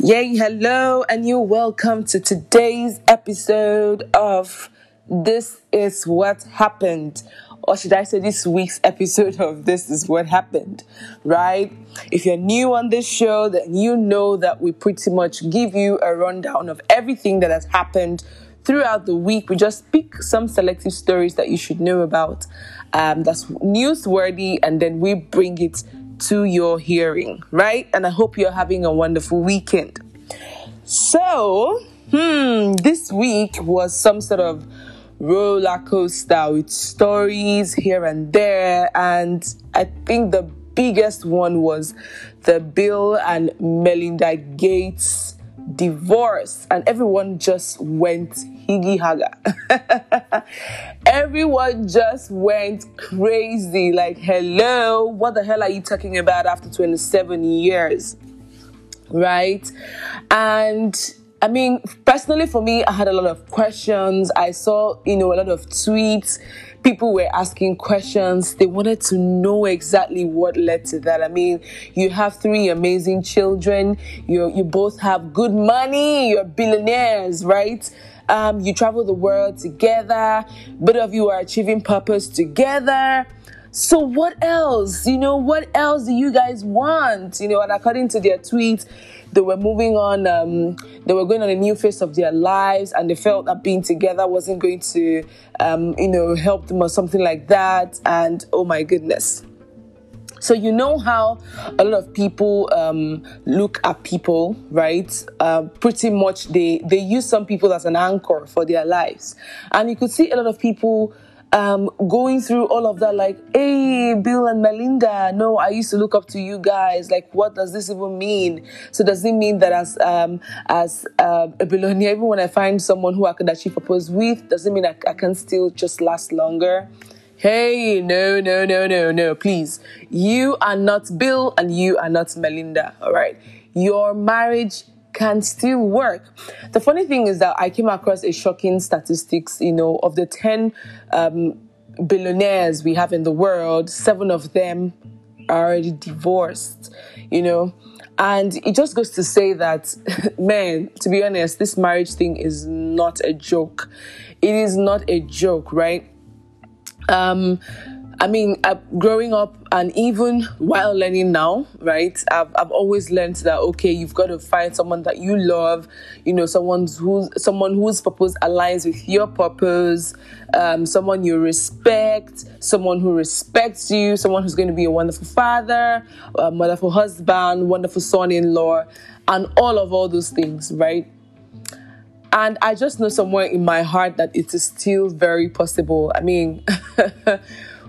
Yay, hello, and you're welcome to today's episode of This Is What Happened. Or should I say, this week's episode of This Is What Happened, right? If you're new on this show, then you know that we pretty much give you a rundown of everything that has happened throughout the week. We just pick some selective stories that you should know about um, that's newsworthy, and then we bring it to your hearing, right? And I hope you're having a wonderful weekend. So, hmm, this week was some sort of roller coaster with stories here and there, and I think the biggest one was the Bill and Melinda Gates divorce, and everyone just went higgy haga. everyone just went crazy. Like, hello, what the hell are you talking about after 27 years? Right? And I mean, personally for me, I had a lot of questions. I saw, you know, a lot of tweets. People were asking questions. They wanted to know exactly what led to that. I mean, you have three amazing children. You you both have good money. You're billionaires, right? Um, you travel the world together. Both of you are achieving purpose together. So what else? You know, what else do you guys want? You know, and according to their tweets, they were moving on, um, they were going on a new phase of their lives, and they felt that being together wasn't going to, um, you know, help them or something like that. And oh my goodness. So you know how a lot of people um, look at people, right? Uh, pretty much they they use some people as an anchor for their lives, and you could see a lot of people um, going through all of that, like, hey, Bill and Melinda, no, I used to look up to you guys. Like, what does this even mean? So does it mean that as um, as uh, a billionaire, even when I find someone who I could achieve purpose with, does it mean I, I can still just last longer? Hey, no, no, no, no, no, please. You are not Bill and you are not Melinda, all right? Your marriage can still work. The funny thing is that I came across a shocking statistics, you know, of the 10 um, billionaires we have in the world, seven of them are already divorced, you know. And it just goes to say that, man, to be honest, this marriage thing is not a joke. It is not a joke, right? Um, I mean, uh, growing up and even while learning now, right? I've, I've always learned that okay, you've got to find someone that you love, you know, someone who's someone whose purpose aligns with your purpose, um, someone you respect, someone who respects you, someone who's going to be a wonderful father, a wonderful husband, wonderful son-in-law, and all of all those things, right? And I just know somewhere in my heart that it is still very possible. I mean.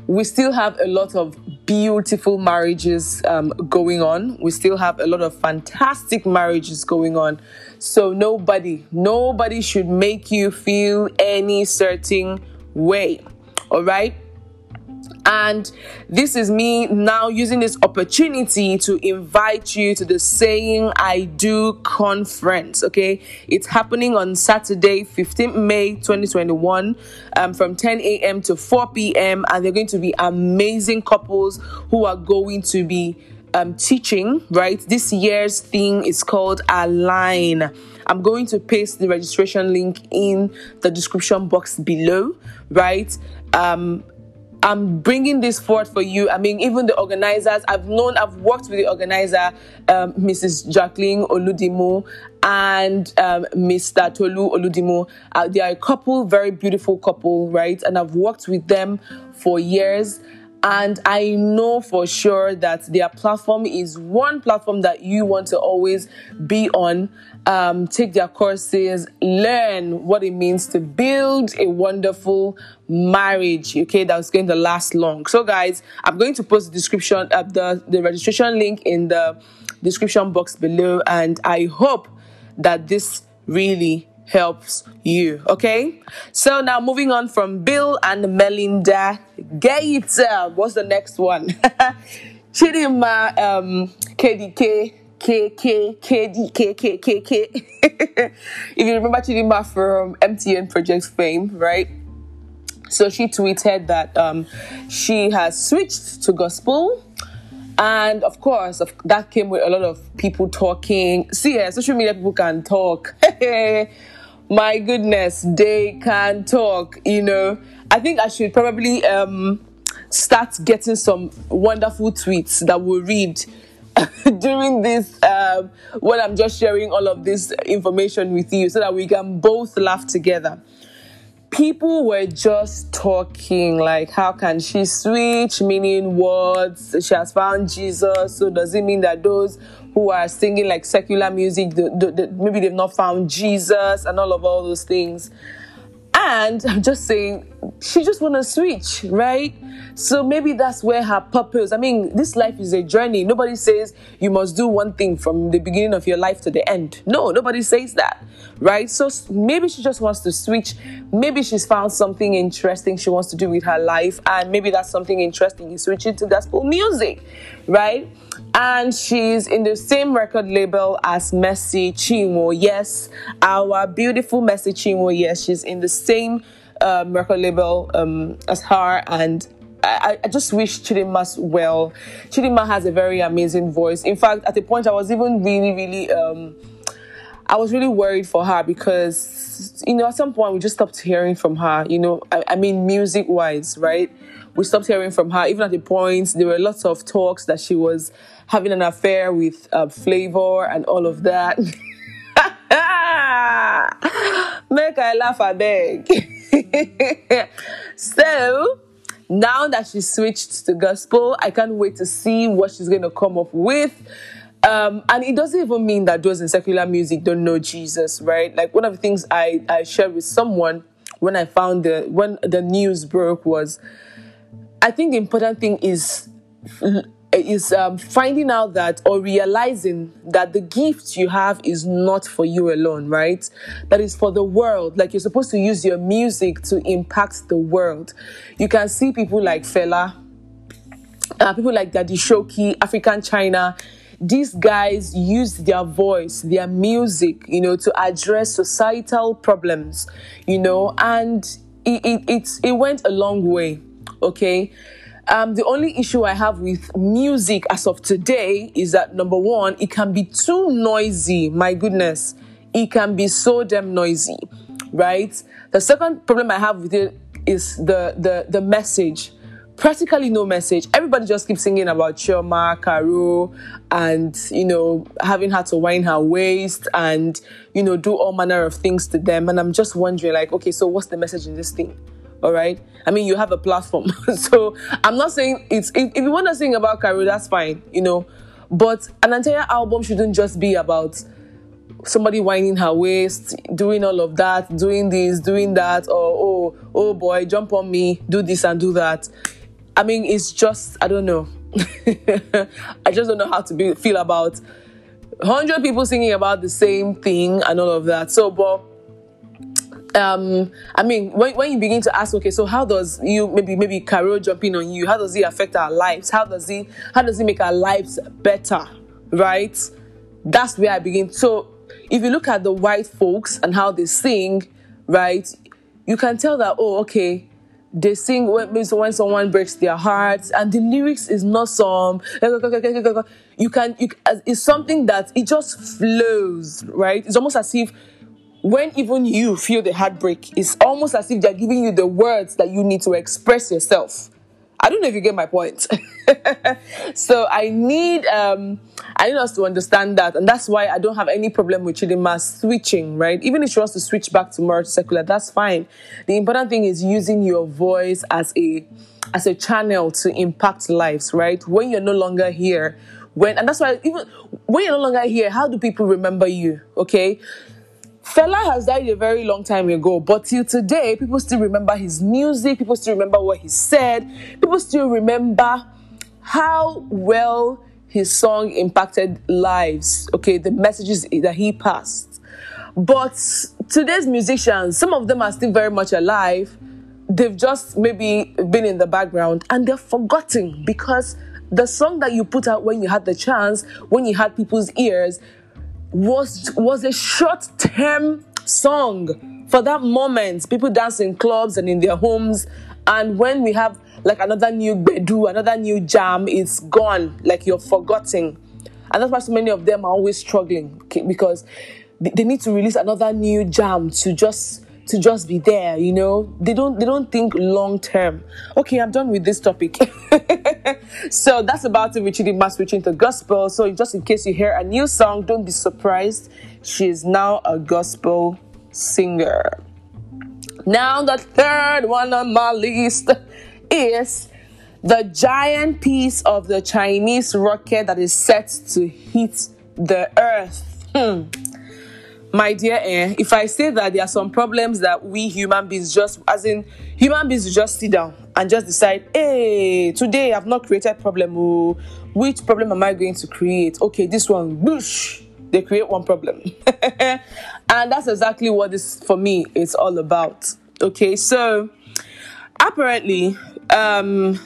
we still have a lot of beautiful marriages um, going on. We still have a lot of fantastic marriages going on. So nobody, nobody should make you feel any certain way. All right. And this is me now using this opportunity to invite you to the Saying I Do conference. Okay, it's happening on Saturday, 15th May 2021, um, from 10 a.m. to 4 p.m. And they're going to be amazing couples who are going to be um, teaching, right? This year's thing is called Align. I'm going to paste the registration link in the description box below, right? Um, I'm bringing this forward for you. I mean, even the organizers, I've known, I've worked with the organizer, um, Mrs. Jacqueline Oludimu and um, Mr. Tolu Oludimu. Uh, they are a couple, very beautiful couple, right? And I've worked with them for years. And I know for sure that their platform is one platform that you want to always be on. Um, take their courses, learn what it means to build a wonderful marriage. Okay, that's going to last long. So, guys, I'm going to post the description, uh, the the registration link in the description box below, and I hope that this really helps you. Okay? So now moving on from Bill and Melinda Gates. What's the next one? Chidinma um, KDK. K K K D K K K K. If you remember Chidinma from MTN Project Fame, right? So she tweeted that um, she has switched to gospel And of course, that came with a lot of people talking. See, yeah, social media people can talk. My goodness, they can talk, you know. I think I should probably um, start getting some wonderful tweets that we'll read during this um, when I'm just sharing all of this information with you so that we can both laugh together people were just talking like how can she switch? Meaning words. She has found jesus. So does it mean that those who are singing like secular music the, the, the, maybe they've not found jesus and all of all those things and I'm just saying, she just want to switch, right? So maybe that's where her purpose. I mean, this life is a journey. Nobody says you must do one thing from the beginning of your life to the end. No, nobody says that, right? So maybe she just wants to switch. Maybe she's found something interesting she wants to do with her life, and maybe that's something interesting is switching to gospel music, right? And she's in the same record label as Mercy Chinwo. Yes, our beautiful Mercy Chinwo. Yes, she's in the same um, record label um, as her, and I, I, just wish Chidinma well. Chidinma has a very amazing voice. In fact, at the point, I was even really, really, um, I was really worried for her because, you know, at some point we just stopped hearing from her. You know, I, I mean, music wise, right? We stopped hearing from her. Even at the point, there were lots of talks that she was having an affair with uh, Flavour and all of that. Make I laugh, I beg. so, now that she switched to gospel, I can't wait to see what she's going to come up with. Um, and it doesn't even mean that those in secular music don't know Jesus, right? Like one of the things I, I shared with someone when I found the when the news broke was I think the important thing is is um, finding out that or realizing that the gift you have is not for you alone, right? That is for the world. Like you're supposed to use your music to impact the world. You can see people like Fela, uh, people like Daddy Showkey, African China. These guys use their voice, their music, you know, to address societal problems, you know, and it, it, it, it went a long way, okay? Um, the only issue I have with music as of today is that number one, it can be too noisy. My goodness, it can be so damn noisy, right? The second problem I have with it is the the the message. Practically no message. Everybody just keeps singing about Chioma, Caro, and you know having her to wind her waist and you know do all manner of things to them. And I'm just wondering, like, okay, so what's the message in this thing? All right? I mean you have a platform. So i'm not saying it's if, if you want to sing about career that's fine you know? But an entire album shouldn't just be about somebody winding her waist doing all of that doing this doing that or oh oh boy jump on me do this and do that. I mean it's just i don't know. I just don't know how to be, feel about 100 people singing about the same thing and all of that. So but um i mean when, when you begin to ask okay so how does you maybe maybe carol jumping on you how does it affect our lives? How does it how does it make our lives better right? That's where i begin. So if you look at the white folks and how they sing right you can tell that oh okay they sing when, when someone breaks their hearts and the lyrics is not some you can you, it's something that it just flows right? It's almost as if when even you feel the heartbreak, it's almost as if they're giving you the words that you need to express yourself. I don't know if you get my point. so I need um I need us to understand that, and that's why I don't have any problem with Chidinma switching, right? Even if she wants to switch back to more secular, that's fine. The important thing is using your voice as a as a channel to impact lives, right? When you're no longer here, when and that's why even when you're no longer here, how do people remember you? Okay. Fela has died a very long time ago, but till today, people still remember his music, people still remember what he said, people still remember how well his song impacted lives, okay, the messages that he passed. But today's musicians, some of them are still very much alive. They've just maybe been in the background and they're forgotten because the song that you put out when you had the chance, when you had people's ears, was was a short term song for that moment. People dance in clubs and in their homes. And when we have like another new bedu, another new jam. It's gone, like you're forgotten. And that's why so many of them are always struggling okay, because they, need to release another new jam to just to just be there you know? They don't they don't think long term. Okay i'm done with this topic. So that's about it with Chidinma switching to gospel. So just in case you hear a new song don't be surprised. She's now a gospel singer. Now the third one on my list is the giant piece of the chinese rocket that is set to hit the earth. Hmm my dear eh, if I say that there are some problems that we human beings just, as in human beings just sit down and just decide, hey, today I've not created problem. Oh, which problem am I going to create? Okay, this one, bush. They create one problem. and that's exactly what this, for me, is all about. Okay, so apparently, um,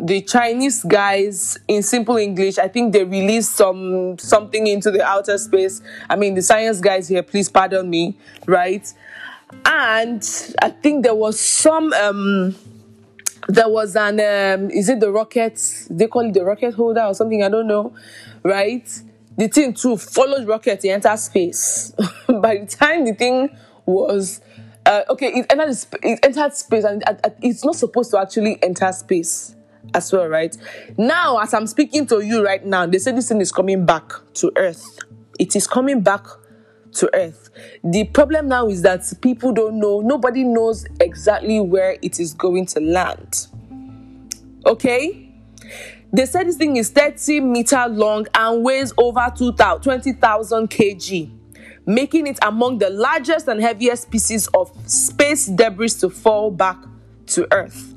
the Chinese guys in simple English, I think they released some something into the outer space. I mean, the science guys here, please pardon me, right? And I think there was some um there was an um is it the rocket they call it the rocket holder or something, I don't know, right? The thing too followed rocket to enter space. By the time the thing was uh, okay, it entered, it entered space and it's not supposed to actually enter space as well, right? Now, as I'm speaking to you right now, they say this thing is coming back to earth. It is coming back to earth. The problem now is that people don't know, nobody knows exactly where it is going to land. Okay? They said this thing is 30 meter long and weighs over 20,000 kg, making it among the largest and heaviest pieces of space debris to fall back to Earth.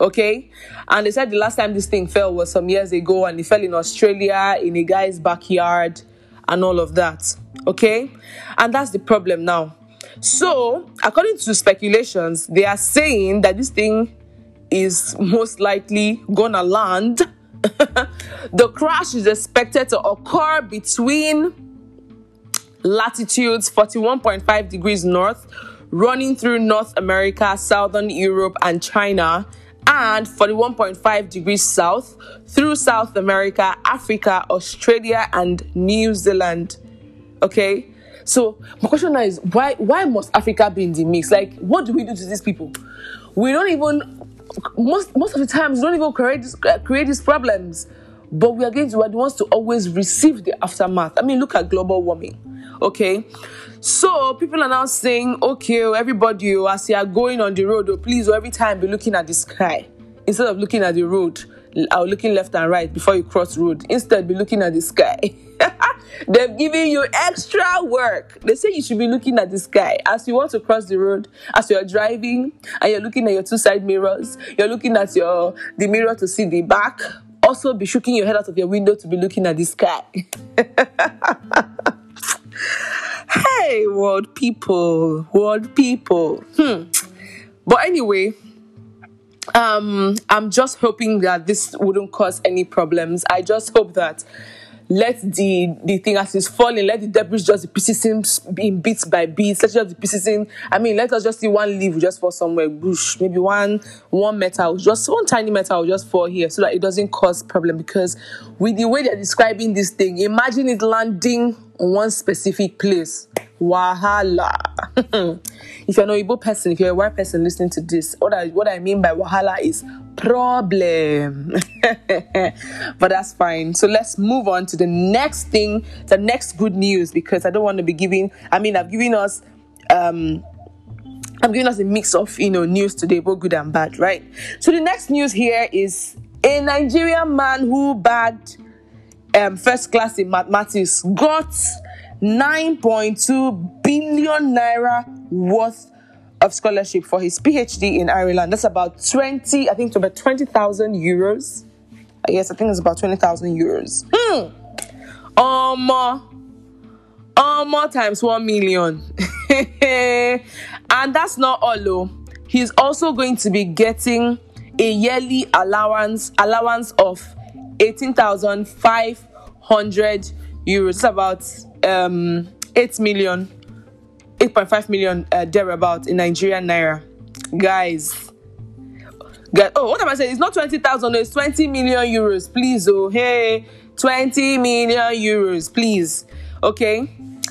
Okay? And they said the last time this thing fell was some years ago and it fell in Australia in a guy's backyard and all of that. Okay? And that's the problem now. So, according to speculations, they are saying that this thing is most likely gonna land. the crash is expected to occur between latitudes 41.5 degrees north, running through North America, Southern Europe, and China and 41.5 degrees south through South America, Africa, Australia, and New Zealand. Okay? So my question now is why why must Africa be in the mix? Like, what do we do to these people? We don't even most most of the times don't even create this, create these problems, but we are going to be the ones to always receive the aftermath. I mean, look at global warming. Okay, so people are now saying, okay, oh, everybody, oh, as you are going on the road, oh, please, oh, every time be looking at the sky instead of looking at the road or looking left and right before you cross road. Instead, be looking at the sky. They've given you extra work. They say you should be looking at the sky as you want to cross the road, as you're driving, and you're looking at your two side mirrors. You're looking at your the mirror to see the back. Also, be shaking your head out of your window to be looking at the sky. Hey, world people, world people. Hmm. But anyway, um, I'm just hoping that this wouldn't cause any problems. I just hope that let the the thing as it's falling, let the debris just the pieces in bits by bits. Let just the pieces in. I mean, let us just see one leaf just fall somewhere, bush, maybe one one metal, just one tiny metal just fall here, so that it doesn't cause problem. Because with the way they're describing this thing, imagine it landing on one specific place. Wahala. if you're an Igbo person, if you're a white person listening to this, what I what I mean by wahala is problem. but that's fine. So let's move on to the next thing, the next good news, because I don't want to be giving. I mean, I've given us. um I'm giving us a mix of you know news today, both good and bad, right? So the next news here is a Nigerian man who bagged um, first class in mathematics got 9.2 billion naira worth of scholarship for his PhD in Ireland. That's about 20, I think it's about 20,000 euros. Yes, I think it's about 20,000 euros. Hmm. Um, uh, um, more times 1 million. and that's not all though. He's also going to be getting a yearly allowance allowance of 18,500 euros. It's about um, 8 million, 8.5 million uh, thereabout in Nigerian naira. Guys, Get, oh, what am I saying? It's not 20,000, it's 20 million euros. Please, oh, hey, 20 million euros, please. Okay.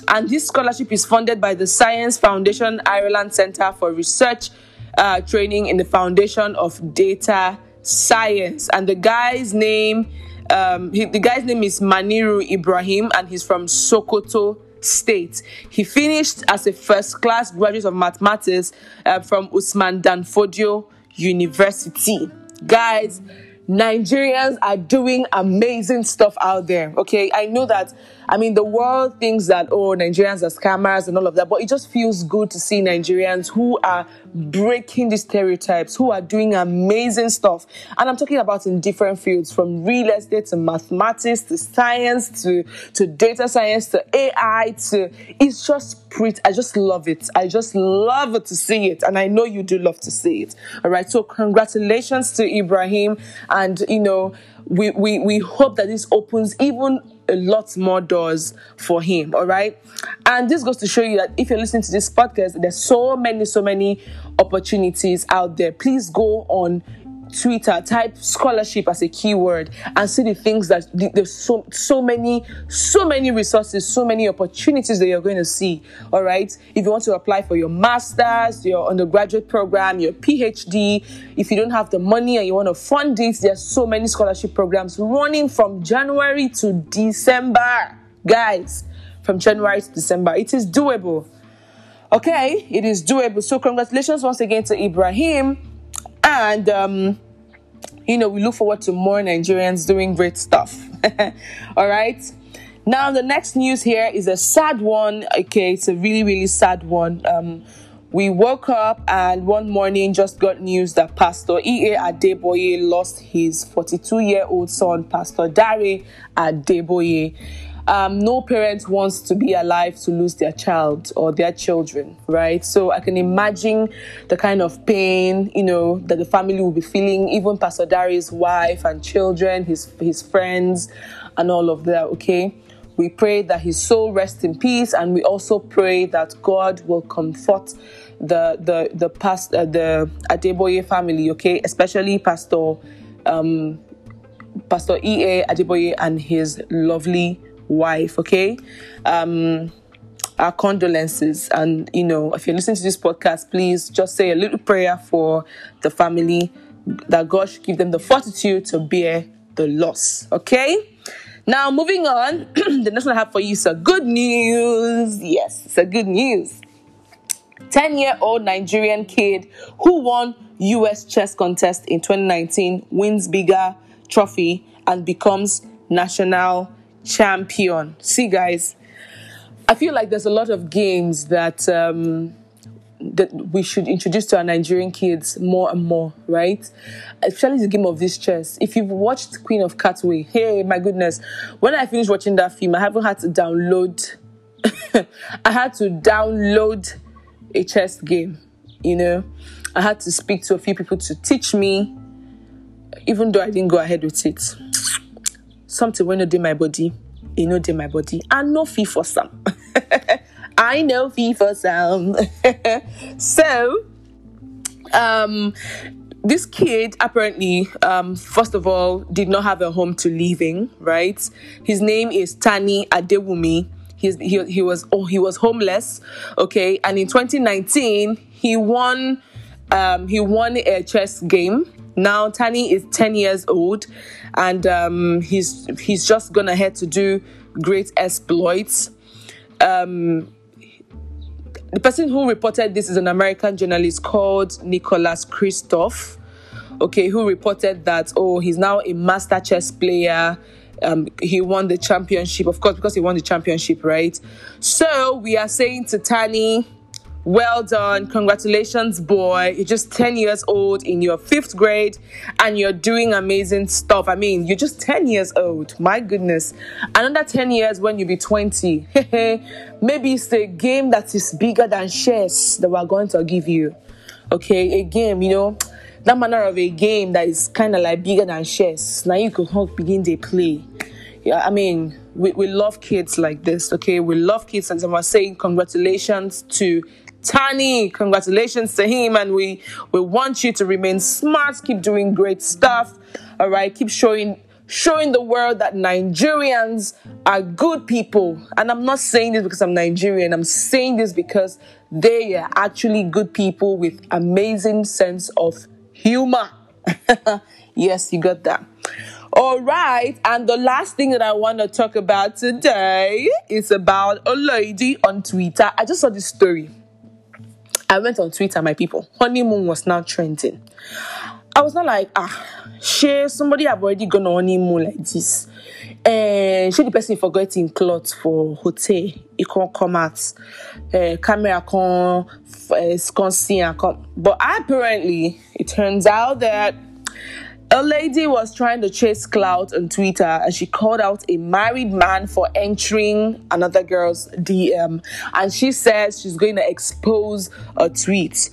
And this scholarship is funded by the Science Foundation Ireland Center for Research uh, Training in the Foundation of Data Science. And the guy's name, um, he, the guy's name is Maniru Ibrahim, and he's from Sokoto State. He finished as a first class graduate of mathematics uh, from Usman Danfodio University. Guys, Nigerians are doing amazing stuff out there. Okay, I know that. I mean, the world thinks that oh, Nigerians are scammers and all of that, but it just feels good to see Nigerians who are breaking the stereotypes, who are doing amazing stuff. And I'm talking about in different fields, from real estate to mathematics to science to to data science to AI to. It's just pretty. I just love it. I just love to see it, and I know you do love to see it. All right. So congratulations to Ibrahim and you know we, we we hope that this opens even a lot more doors for him all right? And this goes to show you that if you're listening to this podcast there's so many so many opportunities out there. Please go on Twitter, type scholarship as a keyword and see the things that there's so so many so many resources, so many opportunities that you're going to see. All right. If you want to apply for your masters, your undergraduate program, your PhD, if you don't have the money and you want to fund it, there's so many scholarship programs running from January to December. Guys, from January to December. It is doable. Okay, it is doable. So congratulations once again to Ibrahim. And um, you know, we look forward to more Nigerians doing great stuff. All right. Now, the next news here is a sad one. Okay, it's a really, really sad one. Um, we woke up and one morning just got news that Pastor E.A. Adeboye lost his 42 year old son, Pastor Dare Adeboye um, no parent wants to be alive to lose their child or their children, right? So I can imagine the kind of pain, you know, that the family will be feeling, even Pastor Dare's wife and children, his, his friends, and all of that, okay? We pray that his soul rest in peace, and we also pray that God will comfort the the the past uh, the Adeboye family, okay, especially Pastor um, Pastor E. A. Adeboye and his lovely wife, okay? Um, our condolences. And, you know, if you're listening to this podcast, please just say a little prayer for the family that God should give them the fortitude to bear the loss, okay? Now, moving on, the next one I have for you is a good news. Yes, it's a good news. 10 year old Nigerian kid who won US chess contest in 2019 wins bigger trophy and becomes national champion. See, guys, I feel like there's a lot of games that um, that we should introduce to our Nigerian kids more and more, right? Especially the game of this chess. If you've watched Queen of Katwe, hey, my goodness, when I finished watching that film, I haven't had to download. I had to download a chess game. You know, I had to speak to a few people to teach me, even though I didn't go ahead with it something when not do my body, you know, do my body. I know fee for some. I know fee for some. so, um, this kid apparently, um, first of all, did not have a home to live in, right? His name is Tani Adewumi. He's, he, he was oh he was homeless, okay. And in 2019, he won um, he won a chess game now Tani is 10 years old and um, he's he's just gone ahead to do great exploits. Um, the person who reported this is an American journalist called Nicholas Kristof. Okay, who reported that oh he's now a master chess player. Um, he won the championship, of course, because he won the championship, right? So we are saying to Tani, well done. Congratulations, boy. You're just 10 years old in your fifth grade and you're doing amazing stuff. I mean, you're just 10 years old. My goodness. Another 10 years when you be 20. Maybe it's a game that is bigger than chess that we're going to give you. Okay, a game, you know, that manner of a game that is kind of like bigger than chess. Now you can begin to play. Yeah, I mean, we, we love kids like this, okay? We love kids, and I was saying congratulations to Tani, congratulations to him, and we we want you to remain smart, keep doing great stuff. All right, keep showing showing the world that Nigerians are good people. And I'm not saying this because I'm Nigerian. I'm saying this because they are actually good people with amazing sense of humor. yes, you got that. All right, and the last thing that I want to talk about today is about a lady on Twitter. I just saw this story. I went on Twitter, my people. Honeymoon was now trending. I was not like, ah, share somebody have already gone on honeymoon like this. And she the person forgot in clothes for hotel. It can't come out. Uh, camera can uh, can see and come. But apparently, it turns out that a lady was trying to chase clout on Twitter and she called out a married man for entering another girl's DM. And she says she's going to expose a tweet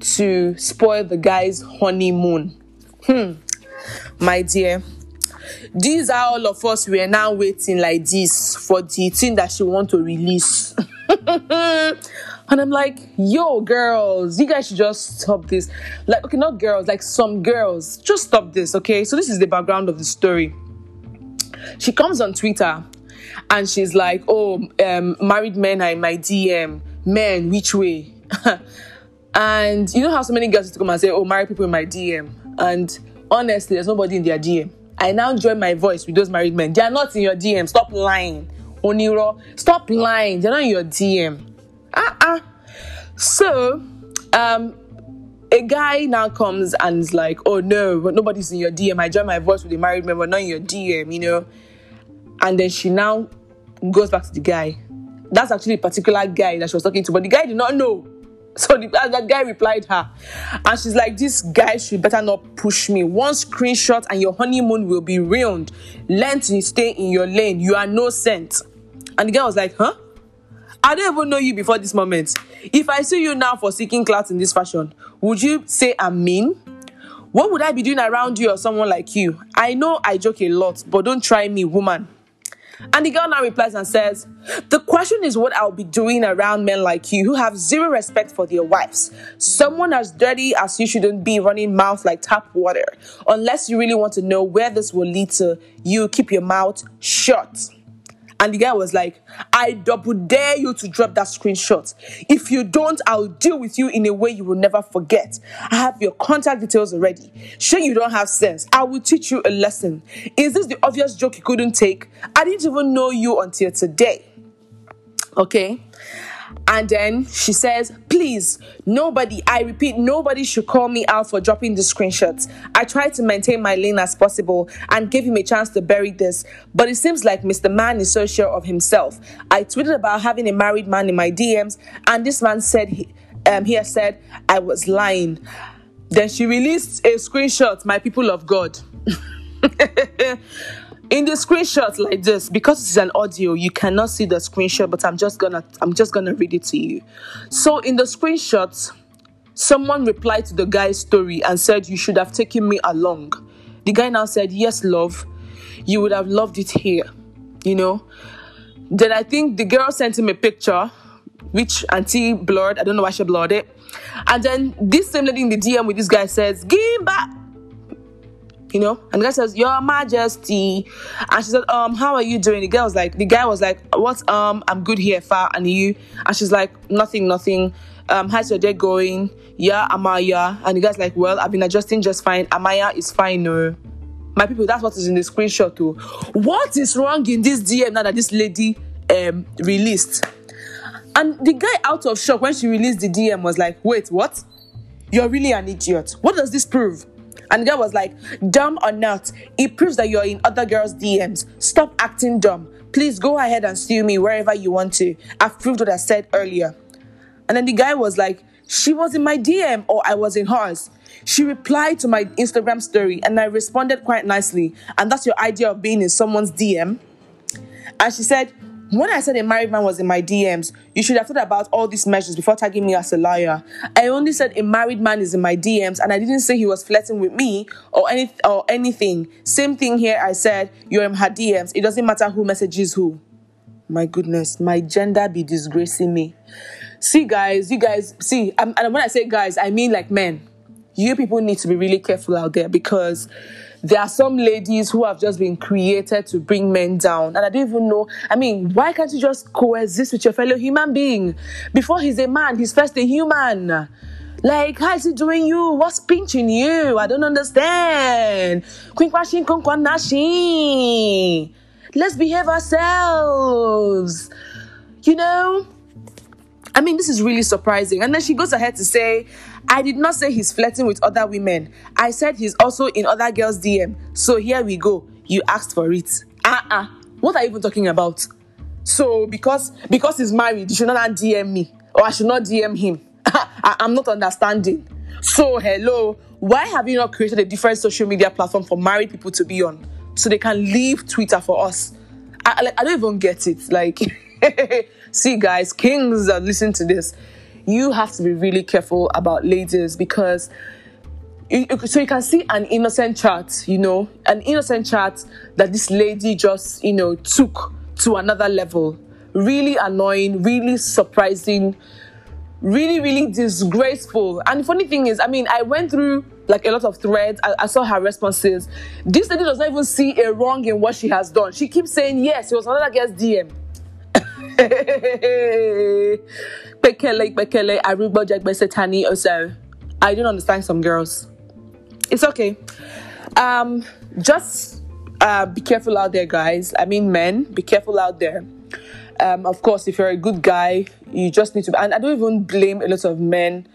to spoil the guy's honeymoon. Hmm. My dear, these are all of us we are now waiting like this for the thing that she want to release. And I'm like, yo, girls, you guys should just stop this. Like, okay, not girls, like some girls, just stop this, okay? So, this is the background of the story. She comes on Twitter and she's like, oh, um, married men are in my DM. Men, which way? and you know how so many girls to come and say, oh, married people in my DM. And honestly, there's nobody in their DM. I now join my voice with those married men. They are not in your DM. Stop lying. Oniro, stop lying. They're not in your DM uh-uh. So, um, a guy now comes and is like, oh no, but nobody's in your DM. I joined my voice with a married member, not in your DM, you know. And then she now goes back to the guy. That's actually a particular guy that she was talking to, but the guy did not know. So the, that guy replied her, and she's like, "This guy should better not push me. One screenshot and your honeymoon will be ruined. Learn to stay in your lane. You are no scent." And the guy was like, "Huh? I don't even know you before this moment. If I see you now for seeking clout in this fashion, would you say I'm mean? What would I be doing around you or someone like you? I know I joke a lot, but don't try me, woman. And the girl now replies and says, The question is what I'll be doing around men like you who have zero respect for their wives. Someone as dirty as you shouldn't be running mouth like tap water. Unless you really want to know where this will lead to, you keep your mouth shut. And the guy was like, I double dare you to drop that screenshot. If you don't, I'll deal with you in a way you will never forget. I have your contact details already. Sure, you don't have sense. I will teach you a lesson. Is this the obvious joke you couldn't take? I didn't even know you until today. Okay? And then she says, Please, nobody, I repeat, nobody should call me out for dropping the screenshots. I tried to maintain my lane as possible and give him a chance to bury this, but it seems like Mr. Man is so sure of himself. I tweeted about having a married man in my DMs, and this man said he, um, he has said I was lying. Then she released a screenshot, my people of God. in the screenshot like this because it's an audio you cannot see the screenshot but i'm just gonna i'm just gonna read it to you. So in the screenshot someone replied to the guy's story and said you should have taken me along. The guy now said yes love you would have loved it here you know? Then i think the girl sent him a picture which auntie blurred i don't know why she blurred it. And then this same lady in the dm with this guy says give back you know? And the guy says your majesty. And she said um how are you doing? The girl was like the guy was like what um i'm good here far and you? And she's like nothing nothing. Um how's your day going? Yeah amaya and the guy's like well i've been adjusting just fine. Amaya is fine no. My people that's what is in the screenshot too what is wrong in this dm now that this lady um released? And the guy out of shock when she released the dm was like wait what? You're really an idiot. What does this prove and the guy was like, dumb or not, it proves that you're in other girls' DMs. Stop acting dumb. Please go ahead and sue me wherever you want to. I've proved what I said earlier. And then the guy was like, she was in my DM or I was in hers. She replied to my Instagram story and I responded quite nicely. And that's your idea of being in someone's DM. And she said, when I said a married man was in my DMs, you should have thought about all these measures before tagging me as a liar. I only said a married man is in my DMs, and I didn't say he was flirting with me or any or anything. Same thing here. I said you're in her DMs. It doesn't matter who messages who. My goodness, my gender be disgracing me. see, guys, you guys, see, um, and when I say guys, I mean like men. You people need to be really careful out there because there are some ladies who have just been created to bring men down. And I don't even know. I mean, why can't you just coexist with your fellow human being? Before he's a man, he's first a human. Like, how is he doing you? What's pinching you? I don't understand. Let's behave ourselves. You know? I mean, this is really surprising. And then she goes ahead to say, I did not say he's flirting with other women. I said he's also in other girls' DM. So here we go. You asked for it. Uh-uh. What are you even talking about? So because because he's married, you should not DM me. Or I should not DM him. I, I'm not understanding. So hello, why have you not created a different social media platform for married people to be on? So they can leave Twitter for us. I, I don't even get it. Like see guys, kings listen to this you have to be really careful about ladies because so you can see an innocent chat, you know, an innocent chat that this lady just, you know, took to another level. Really annoying, really surprising, really, really disgraceful. And the funny thing is, I mean, I went through like a lot of threads. I, I, saw her responses. This lady does not even see a wrong in what she has done. She keeps saying, yes, it was another girl's DM. Bekele, Bekele, Aruba, Jagbese, also. I don't understand some girls. It's okay. Um, just uh, be careful out there, guys. I mean, men, be careful out there. Um, of course, if you're a good guy, you just need to. And I don't even blame a lot of men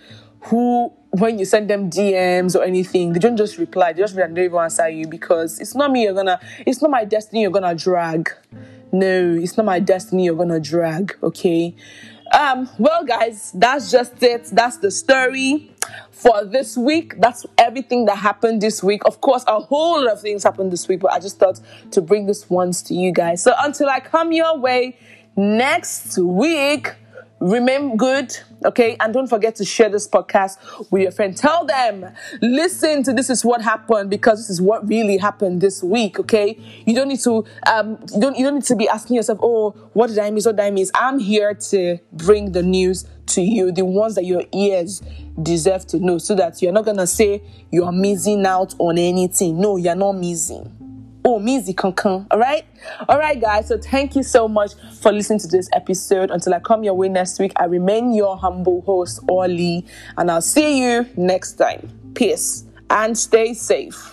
who, when you send them DMs or anything, they don't just reply. They just don't even answer you because it's not me. You're gonna. It's not my destiny. You're gonna drag. No, it's not my destiny. You're gonna drag. Okay. Um, well, guys, that's just it. That's the story for this week. That's everything that happened this week. Of course, a whole lot of things happened this week, but I just thought to bring this once to you guys. So until I come your way next week, remain good, okay? And don't forget to share this podcast with your friend. Tell them, listen to this is what happened because this is what really happened this week, okay? You don't need to um you don't you don't need to be asking yourself, oh, what did I miss? What did I miss? I'm here to bring the news to you, the ones that your ears deserve to know, so that you're not gonna say you're missing out on anything. No, you're not missing oh can come all right? All right guys. So thank you so much for listening to this episode. Until i come your way next week i remain your humble host Orly and i'll see you next time. Peace. And stay safe